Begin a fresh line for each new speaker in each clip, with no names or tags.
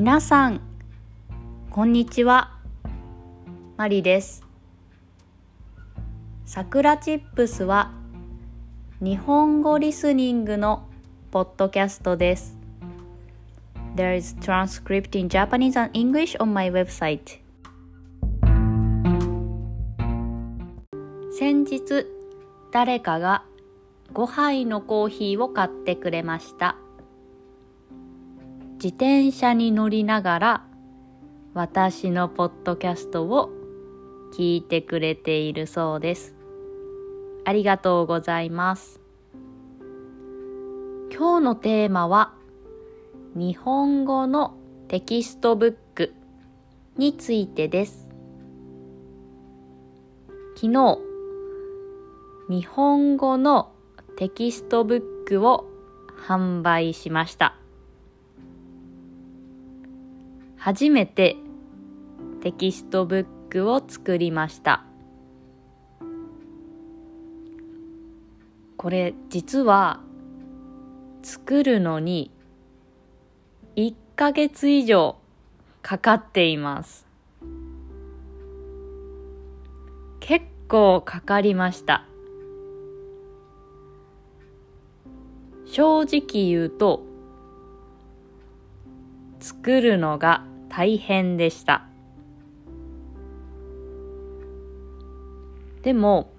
皆さんこんにちは。マリです。さくらチップスは日本語リスニングのポッドキャストです。There is transcript in Japanese and English on my website. 先日誰かが5杯のコーヒーを買ってくれました。自転車に乗りながら私のポッドキャストを聞いてくれているそうです。ありがとうございます。今日のテーマは日本語のテキストブックについてです。昨日、日本語のテキストブックを販売しました。初めてテキストブックを作りました。これ実は作るのに1ヶ月以上かかっています。結構かかりました。正直言うと作るのが大変でした。でも、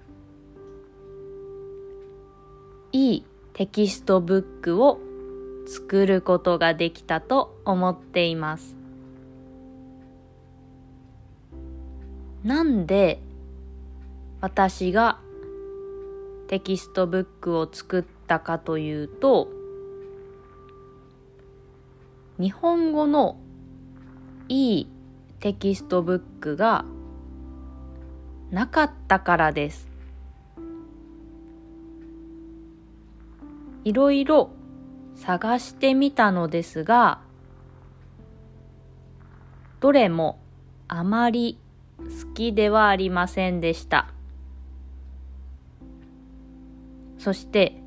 いいテキストブックを作ることができたと思っています。なんで私がテキストブックを作ったかというと、日本語のいいテキストブックがなかったからです。いろいろ探してみたのですが、どれもあまり好きではありませんでした。そして、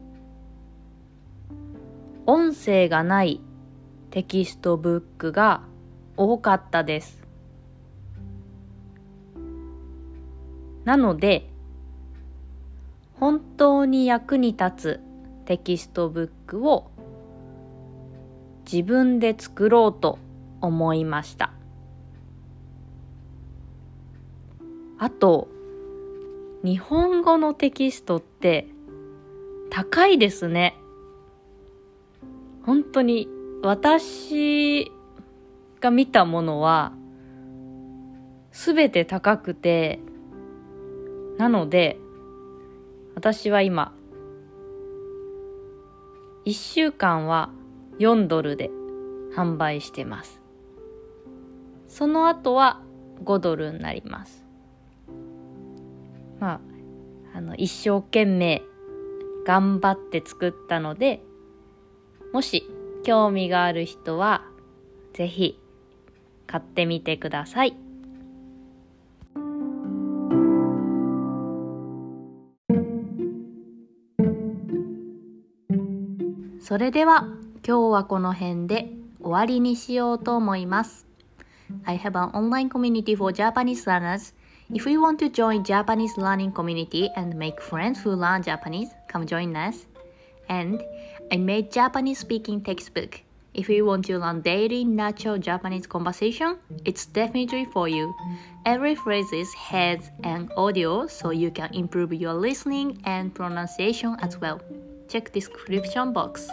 音声がないテキストブックが多かったです。なので、本当に役に立つテキストブックを自分で作ろうと思いました。あと、日本語のテキストって高いですね。本当に私が見たものはすべて高くてなので私は今1週間は4ドルで販売してます。その後は5ドルになります。まああの一生懸命頑張って作ったのでもし興味がある人は、ぜひ買ってみてください。それでは今日はこの辺で終わりにしようと思います。I have an online community for Japanese learners. If you want to join Japanese learning community and make friends who learn Japanese, come join us. And I made Japanese speaking textbook. If you want to learn daily natural Japanese conversation, it's definitely for you. Every phrase has an audio so you can improve your listening and pronunciation as well. Check description box.